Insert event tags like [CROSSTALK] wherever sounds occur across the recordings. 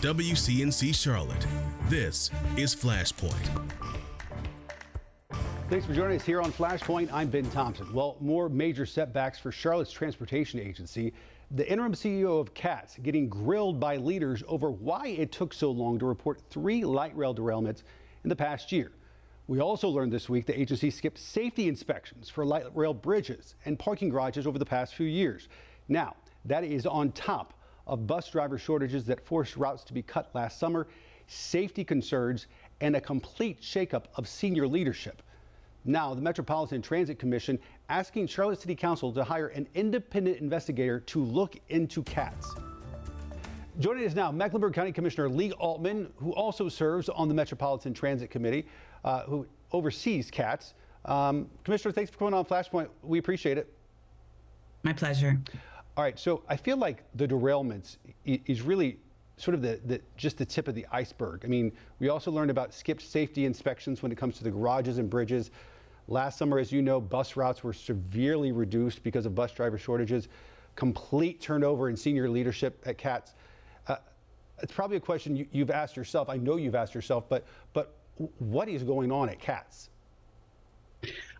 WCNC Charlotte. This is Flashpoint. Thanks for joining us here on Flashpoint. I'm Ben Thompson. Well, more major setbacks for Charlotte's transportation agency. The interim CEO of CATS getting grilled by leaders over why it took so long to report three light rail derailments in the past year. We also learned this week the agency skipped safety inspections for light rail bridges and parking garages over the past few years. Now, that is on top of bus driver shortages that forced routes to be cut last summer, safety concerns, and a complete shakeup of senior leadership. Now, the Metropolitan Transit Commission asking Charlotte City Council to hire an independent investigator to look into CATS. Joining us now, Mecklenburg County Commissioner Leigh Altman, who also serves on the Metropolitan Transit Committee, uh, who oversees CATS. Um, Commissioner, thanks for coming on Flashpoint. We appreciate it. My pleasure. All right, so I feel like the derailments is really sort of the, the, just the tip of the iceberg. I mean, we also learned about skipped safety inspections when it comes to the garages and bridges. Last summer, as you know, bus routes were severely reduced because of bus driver shortages. Complete turnover in senior leadership at CATS. Uh, it's probably a question you, you've asked yourself. I know you've asked yourself, but but what is going on at CATS?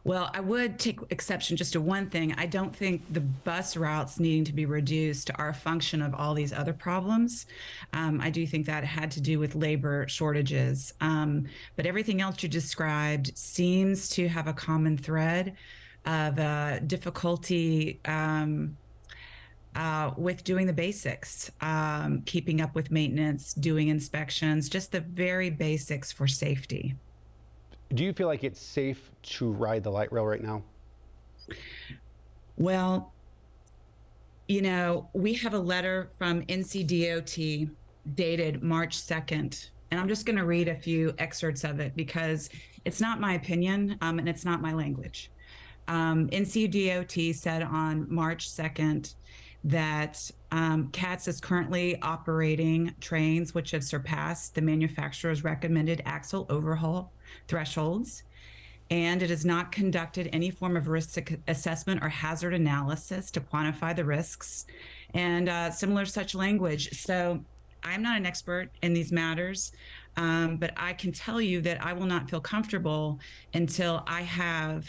Well, I would take exception just to one thing. I don't think the bus routes needing to be reduced are a function of all these other problems. Um, I do think that had to do with labor shortages. Um, but everything else you described seems to have a common thread of uh, difficulty. Um, uh, with doing the basics, um, keeping up with maintenance, doing inspections, just the very basics for safety. Do you feel like it's safe to ride the light rail right now? Well, you know, we have a letter from NCDOT dated March 2nd, and I'm just going to read a few excerpts of it because it's not my opinion um, and it's not my language. Um, NCDOT said on March 2nd that um, CATS is currently operating trains which have surpassed the manufacturer's recommended axle overhaul thresholds. And it has not conducted any form of risk assessment or hazard analysis to quantify the risks and uh, similar such language. So I'm not an expert in these matters, um, but I can tell you that I will not feel comfortable until I have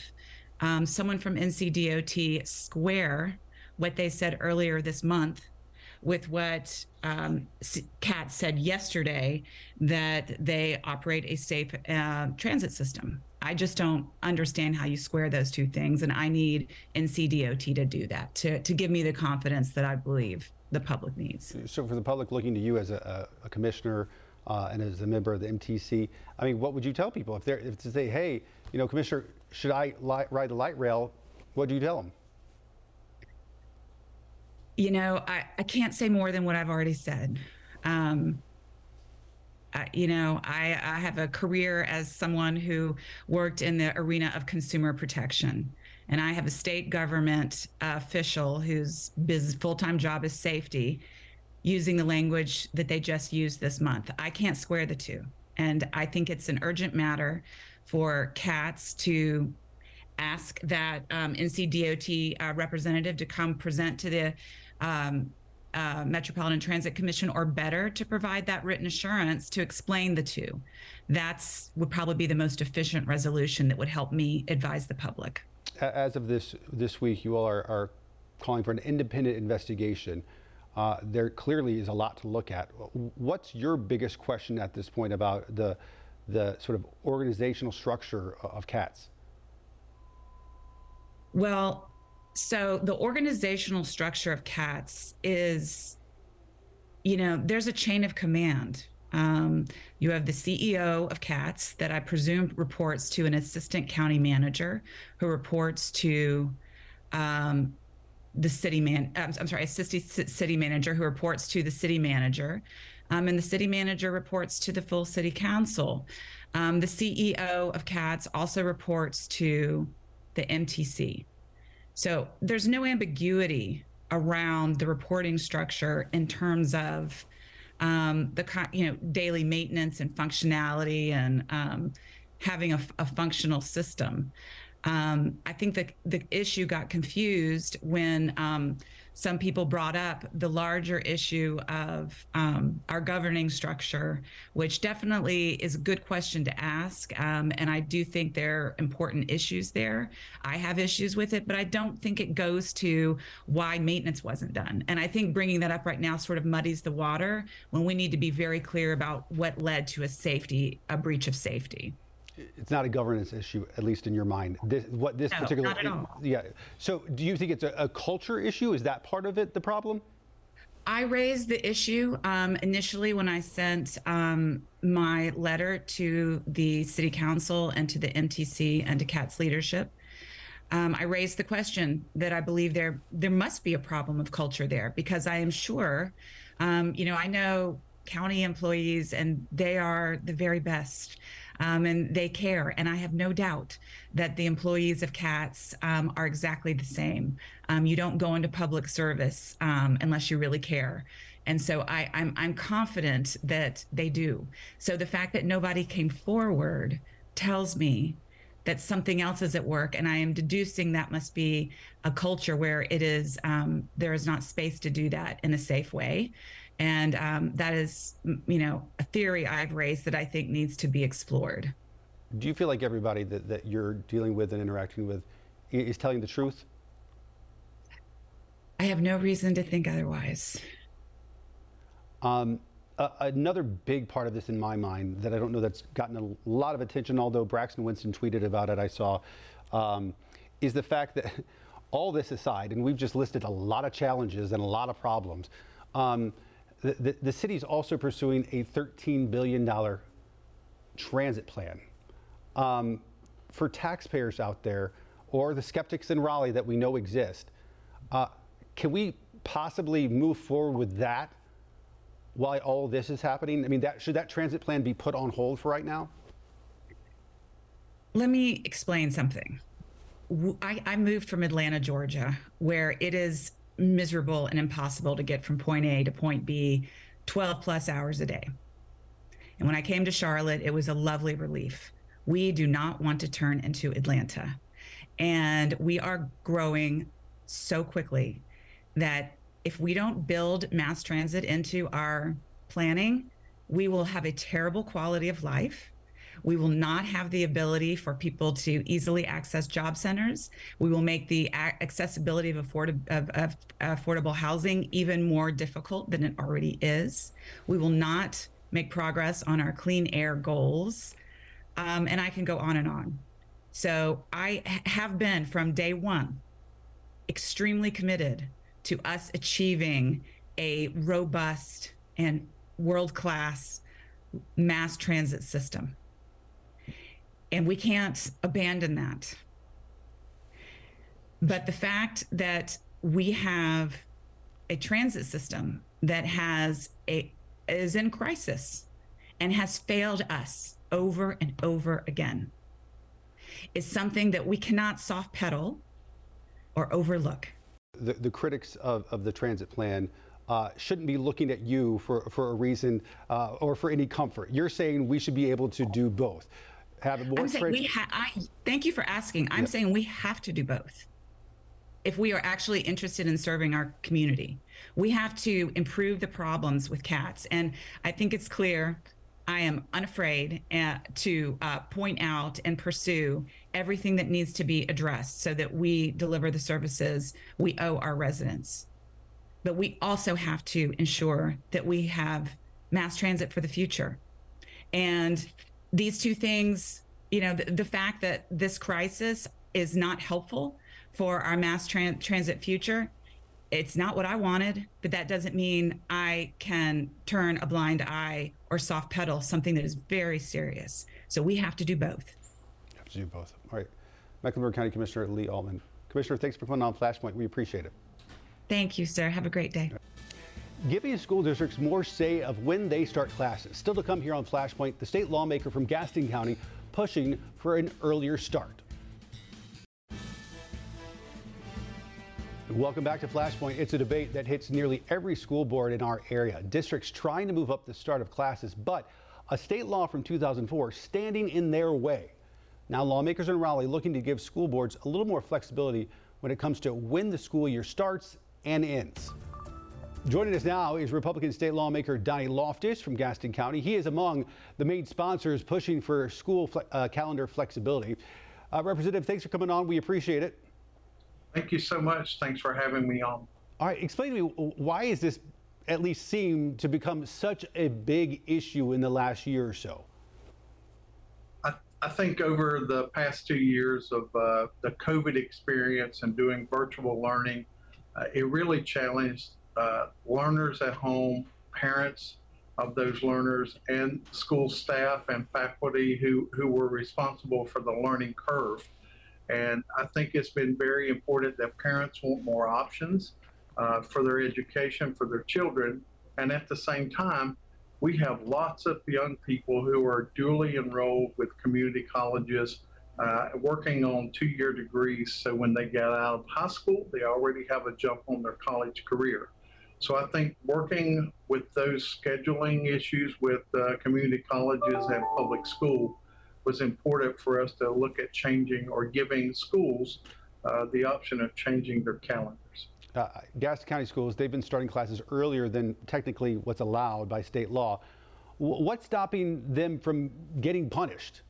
um, someone from NCDOT square what they said earlier this month with what um, CAT said yesterday that they operate a safe uh, transit system. I just don't understand how you square those two things, and I need NCDOT to do that to to give me the confidence that I believe the public needs. So, for the public looking to you as a, a commissioner uh, and as a member of the MTC, I mean, what would you tell people if they're if to say, hey, you know, Commissioner, should I li- ride the light rail? What do you tell them? You know, I, I can't say more than what I've already said. Um, I, you know, I, I have a career as someone who worked in the arena of consumer protection. And I have a state government uh, official whose full time job is safety using the language that they just used this month. I can't square the two. And I think it's an urgent matter for CATS to ask that um, NCDOT uh, representative to come present to the um, uh, Metropolitan Transit Commission or better to provide that written assurance to explain the two. That's would probably be the most efficient resolution that would help me advise the public. As of this this week, you all are, are calling for an independent investigation. Uh, there clearly is a lot to look at. What's your biggest question at this point about the the sort of organizational structure of CATS? Well, so the organizational structure of CATS is you know there's a chain of command. Um, you have the ceo of CATS that i presume reports to an assistant county manager who reports to um, the city man I'm, I'm, sorry assistant city manager who reports to the city manager. Um, and the city manager reports to the full city council. Um, the ceo of CATS also reports to the mtc so there's no ambiguity around the reporting structure in terms of um, the you know daily maintenance and functionality and um, having a, a, functional system. Um, I think that the issue got confused when um, some people brought up the larger issue of um, our governing structure, which definitely is a good question to ask. Um, and I do think there are important issues there. I have issues with it, but I don't think it goes to why maintenance wasn't done. And I think bringing that up right now sort of muddies the water when we need to be very clear about what led to a safety, a breach of safety it's not a governance issue, at least in your mind. This, what this no, particular, not at all. yeah. So, do you think it's a, a, culture issue? Is that part of it the problem? I raised the issue um, initially when I sent um, my letter to the city council and to the MTC and to CATS leadership. Um, I raised the question that I believe there there must be a problem of culture there because I am sure, um, you know, I know county employees and they are the very best um, and they care. And I have no doubt that the employees of CATS um, are exactly the same. Um, you don't go into public service um, unless you really care. And so I, I'm, I'm confident that they do. So the fact that nobody came forward tells me that something else is at work and i am deducing that must be a culture where it is um, there is not space to do that in a safe way and um, that is, you know, a theory I've raised that I think needs to be explored. Do you feel like everybody that, that you're dealing with and interacting with is telling the truth? I have no reason to think otherwise. Um, another big part of this in my mind that I don't know that's gotten a lot of attention, although Braxton Winston tweeted about it, I saw, um, is the fact that [LAUGHS] all this aside, and we've just listed a lot of challenges and a lot of problems. Um, the, the, city is also pursuing a $13 billion transit plan. Um, for taxpayers out there or the skeptics in Raleigh that we know exist, uh, can we possibly move forward with that while all this is happening? I mean, that, should that transit plan be put on hold for right now? Let me explain something. I, I moved from Atlanta, Georgia, where it is miserable and impossible to get from point A to point B 12 plus hours a day. And when I came to Charlotte, it was a lovely relief. We do not want to turn into Atlanta. And we are growing so quickly that if we don't build mass transit into our planning, we will have a terrible quality of life we will not have the ability for people to easily access job centers. We will make the accessibility of, afford- of, of affordable housing even more difficult than it already is. We will not make progress on our clean air goals. Um, and I can go on and on. So I have been from day one extremely committed to us achieving a robust and world class mass transit system. And we can't abandon that. But the fact that we have a transit system that has a is in crisis and has failed us over and over again is something that we cannot soft pedal or overlook. The, the critics of, of the transit plan uh, shouldn't be looking at you for, for a reason uh, or for any comfort. You're saying we should be able to do both have more. I'm saying we ha- I, thank you for asking. I'm yeah. saying we have to do both. If we are actually interested in serving our community, we have to improve the problems with CATS. And I think it's clear. I am unafraid uh, to uh, point out and pursue everything that needs to be addressed so that we deliver the services we owe our residents. But we also have to ensure that we have mass transit for the future. And these two things, you know, the, the fact that this crisis is not helpful for our mass tran- transit future it's not what I wanted, but that doesn't mean I can turn a blind eye or soft pedal something that is very serious. So we have to do both. You have to do both. All right. Mecklenburg County Commissioner Leigh Altman. Commissioner, thanks for coming on Flashpoint. We appreciate it. Thank you, sir. Have a great day giving school districts more say of when they start classes. Still to come here on Flashpoint, the state lawmaker from Gaston County pushing for an earlier start. Welcome back to Flashpoint. It's a debate that hits nearly every school board in our area. Districts trying to move up the start of classes, but a state law from 2004 standing in their way. Now, lawmakers in Raleigh looking to give school boards a little more flexibility when it comes to when the school year starts and ends. Joining us now is Republican state lawmaker Donnie Loftis from Gaston County. He is among the main sponsors pushing for school uh, calendar flexibility. Uh, Representative, thanks for coming on. We appreciate it. Thank you so much. Thanks for having me on. All right, explain to me why is this at least seem to become such a big issue in the last year or so? I, I think over the past two years of uh, the COVID experience and doing virtual learning, uh, it really challenged uh, learners at home, parents of those learners, and school staff and faculty who, who were responsible for the learning curve. And I think it's been very important that parents want more options uh, for their education for their children. And at the same time, we have lots of young people who are duly enrolled with community colleges uh, working on two year degrees. So when they get out of high school, they already have a jump on their college career. So I think working with those scheduling issues with uh, community colleges and public school was important for us to look at changing or giving schools uh, the option of changing their calendars. Uh, Gaston County schools, they've been starting classes earlier than technically what's allowed by state law. W- what's stopping them from getting punished?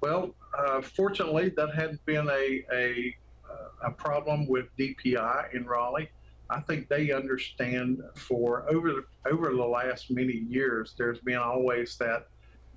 Well, uh, fortunately, that hadn't been a, a, uh, a problem with DPI in Raleigh. I think they understand for over over the last many years, there's been always that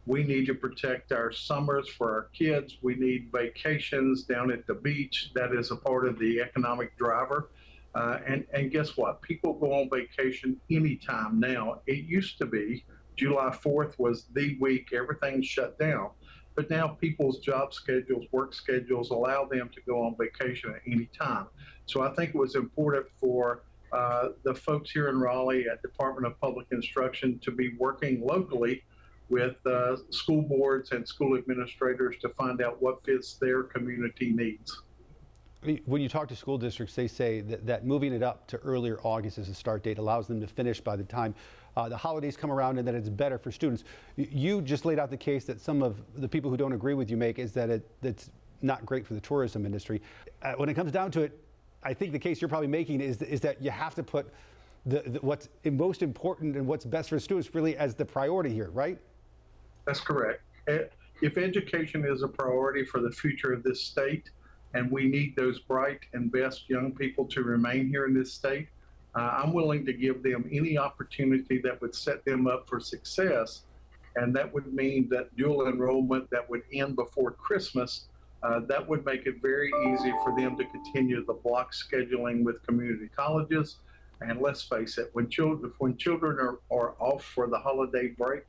we need to protect our summers for our kids. We need vacations down at the beach. That is a part of the economic driver. Uh, and, and guess what? People go on vacation anytime now. It used to be July 4th was the week everything shut down. But now people's job schedules, work schedules allow them to go on vacation at any time. So I think it was important for uh, the folks here in Raleigh at Department of Public Instruction to be working locally with uh, school boards and school administrators to find out what fits their community needs. When you talk to school districts, they say that, that moving it up to earlier August as a start date allows them to finish by the time uh, the holidays come around and that it's better for students. You just laid out the case that some of the people who don't agree with you make is that it, it's not great for the tourism industry. Uh, when it comes down to it, I think the case you're probably making is, is that you have to put the, the, what's most important and what's best for students really as the priority here, right? That's correct. If education is a priority for the future of this state, and we need those bright and best young people to remain here in this state, uh, I'm willing to give them any opportunity that would set them up for success. And that would mean that dual enrollment that would end before Christmas, uh, that would make it very easy for them to continue the block scheduling with community colleges. And let's face it, when children when children are, are off for the holiday break,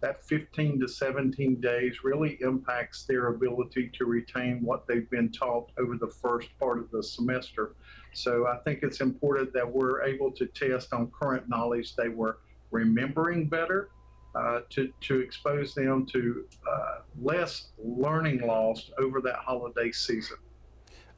that 15 to 17 days really impacts their ability to retain what they've been taught over the first part of the semester. So I think it's important that we're able to test on current knowledge they were remembering better uh, to, to expose them to uh, less learning loss over that holiday season.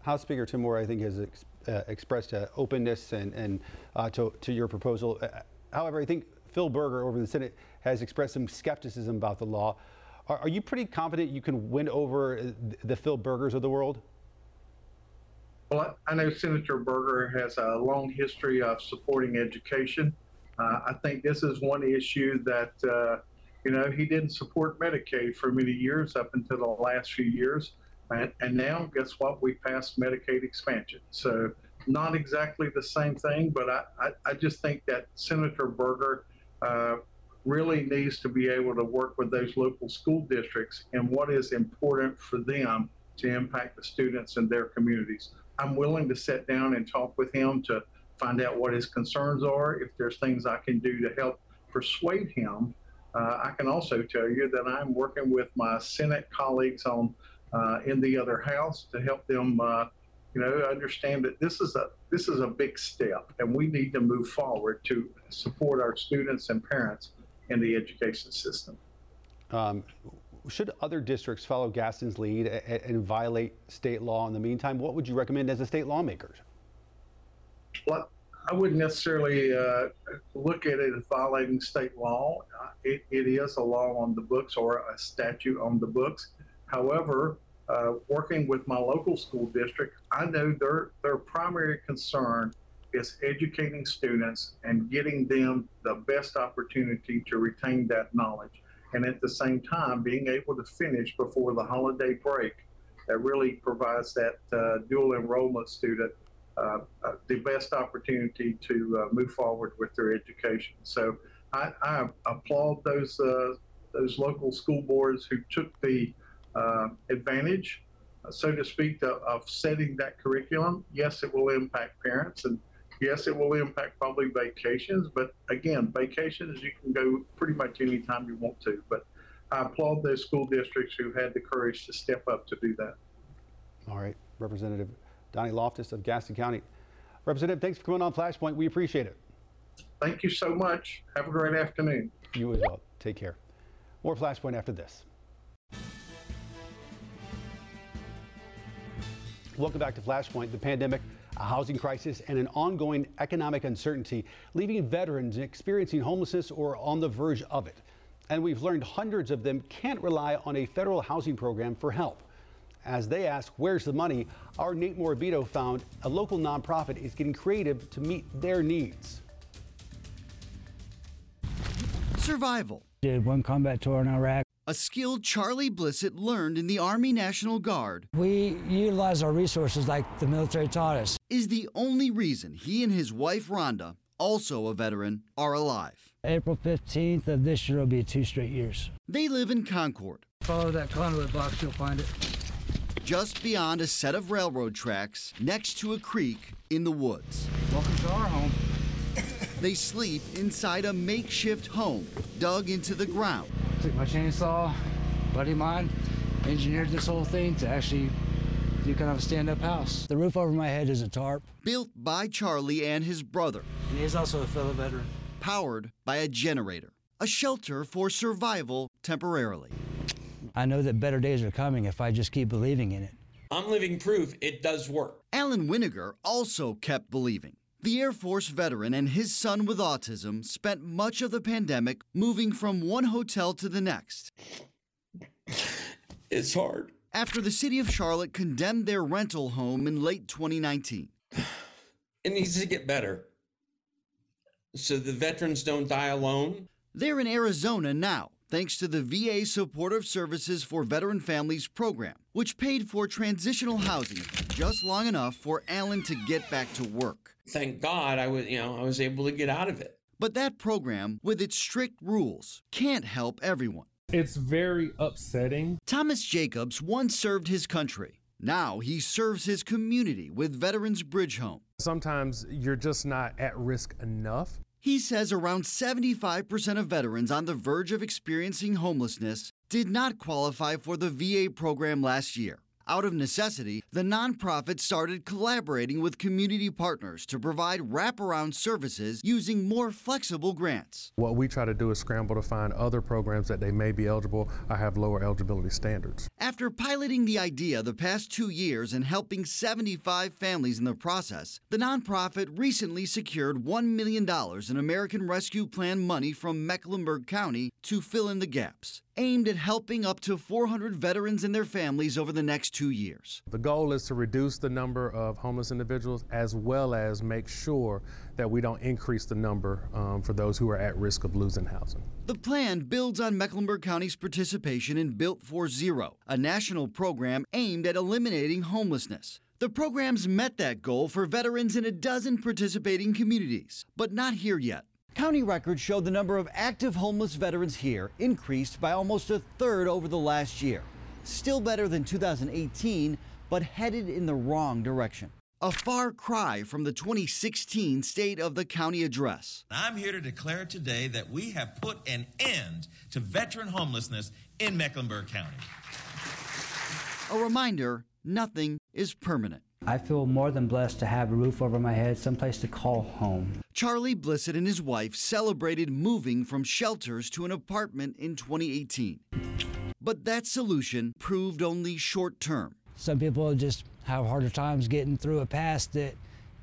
House Speaker Tim Moore, I think, has ex- uh, expressed openness and, and uh, to, to your proposal. Uh, however, I think Phil Berger over the Senate has expressed some skepticism about the law. Are, are you pretty confident you can win over the Phil Bergers of the world? Well, I know Senator Berger has a long history of supporting education. Uh, I think this is one issue that, uh, you know, he didn't support Medicaid for many years up until the last few years. And, and now, guess what? We passed Medicaid expansion. So, not exactly the same thing, but I, I, I just think that Senator Berger uh, really needs to be able to work with those local school districts and what is important for them to impact the students and their communities. I'm willing to sit down and talk with him to find out what his concerns are. If there's things I can do to help persuade him, uh, I can also tell you that I'm working with my Senate colleagues on uh, in the other house to help them, uh, you know, understand that this is a this is a big step, and we need to move forward to support our students and parents in the education system. Um, should other districts follow Gaston's lead and violate state law in the meantime? What would you recommend as a state lawmaker? Well, I wouldn't necessarily uh, look at it as violating state law. Uh, it, it is a law on the books or a statute on the books. However, uh, working with my local school district, I know their their primary concern is educating students and getting them the best opportunity to retain that knowledge. And at the same time, being able to finish before the holiday break that really provides that uh, dual enrollment student uh, uh, the best opportunity to uh, move forward with their education. So I, I applaud those uh, those local school boards who took the uh, advantage, so to speak, of setting that curriculum. Yes, it will impact parents and yes, it will impact probably vacations, but again, vacations you can go pretty much anytime you want to. But I applaud those school districts who had the courage to step up to do that. All right, Representative Donnie Loftis of Gaston County. Representative, thanks for coming on Flashpoint. We appreciate it. Thank you so much. Have a great afternoon. You as well. Take care. More Flashpoint after this. Welcome back to Flashpoint. The pandemic, a housing crisis, and an ongoing economic uncertainty, leaving veterans experiencing homelessness or on the verge of it. And we've learned hundreds of them can't rely on a federal housing program for help. As they ask, where's the money? Our Nate Morabito found a local nonprofit is getting creative to meet their needs. Survival. Did one combat tour in Iraq. A skill Charlie Blissett learned in the Army National Guard. We utilize our resources like the military taught us. Is the only reason he and his wife Rhonda, also a veteran, are alive. April 15th of this year will be two straight years. They live in Concord. Follow that conduit box, you'll find it. Just beyond a set of railroad tracks next to a creek in the woods. Welcome to our home. They sleep inside a makeshift home dug into the ground. Took my chainsaw, buddy of mine, engineered this whole thing to actually do kind of a stand up house. The roof over my head is a tarp. Built by Charlie and his brother. And he's also a fellow veteran. Powered by a generator. A shelter for survival temporarily. I know that better days are coming if I just keep believing in it. I'm living proof it does work. Alan Winiger also kept believing. The Air Force veteran and his son with autism spent much of the pandemic moving from one hotel to the next. It's hard. After the city of Charlotte condemned their rental home in late 2019. It needs to get better so the veterans don't die alone. They're in Arizona now, thanks to the VA Supportive Services for Veteran Families program, which paid for transitional housing just long enough for Alan to get back to work. Thank God I was, you know, I was able to get out of it. But that program, with its strict rules, can't help everyone. It's very upsetting. Thomas Jacobs once served his country. Now he serves his community with Veterans Bridge Home. Sometimes you're just not at risk enough. He says around 75% of veterans on the verge of experiencing homelessness did not qualify for the VA program last year. Out of necessity, the nonprofit started collaborating with community partners to provide wraparound services using more flexible grants. What we try to do is scramble to find other programs that they may be eligible or have lower eligibility standards. After piloting the idea the past two years and helping 75 families in the process, the nonprofit recently secured $1 million in American Rescue Plan money from Mecklenburg County to fill in the gaps aimed at helping up to 400 veterans and their families over the next two years. The goal is to reduce the number of homeless individuals as well as make sure that we don't increase the number um, for those who are at risk of losing housing. The plan builds on Mecklenburg County's participation in Built for Zero, a national program aimed at eliminating homelessness. The program's met that goal for veterans in a dozen participating communities, but not here yet. County records show the number of active homeless veterans here increased by almost a third over the last year. Still better than 2018, but headed in the wrong direction. A far cry from the 2016 State of the County Address. I'm here to declare today that we have put an end to veteran homelessness in Mecklenburg County. A reminder nothing is permanent. I feel more than blessed to have a roof over my head, someplace to call home. Charlie Blissett and his wife celebrated moving from shelters to an apartment in 2018. But that solution proved only short term. Some people just have harder times getting through a past that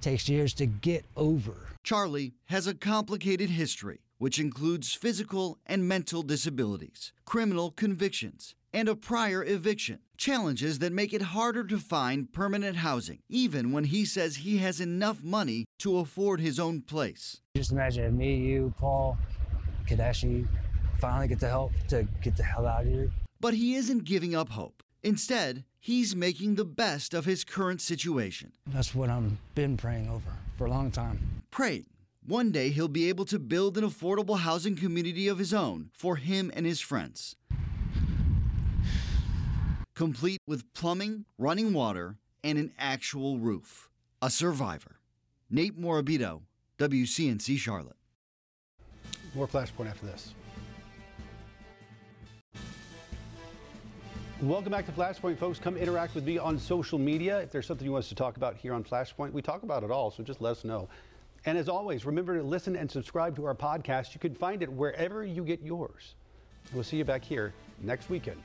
takes years to get over. Charlie has a complicated history, which includes physical and mental disabilities, criminal convictions, and a prior eviction. Challenges that make it harder to find permanent housing, even when he says he has enough money to afford his own place. Just imagine if me, you, Paul could actually finally get the help to get the hell out of here. But he isn't giving up hope. Instead, he's making the best of his current situation. That's what I've been praying over for a long time. Praying one day he'll be able to build an affordable housing community of his own for him and his friends. Complete with plumbing, running water, and an actual roof. A survivor. Nate Morabito, WCNC Charlotte. More Flashpoint after this. Welcome back to Flashpoint, folks. Come interact with me on social media. If there's something you want us to talk about here on Flashpoint, we talk about it all, so just let us know. And as always, remember to listen and subscribe to our podcast. You can find it wherever you get yours. We'll see you back here next weekend.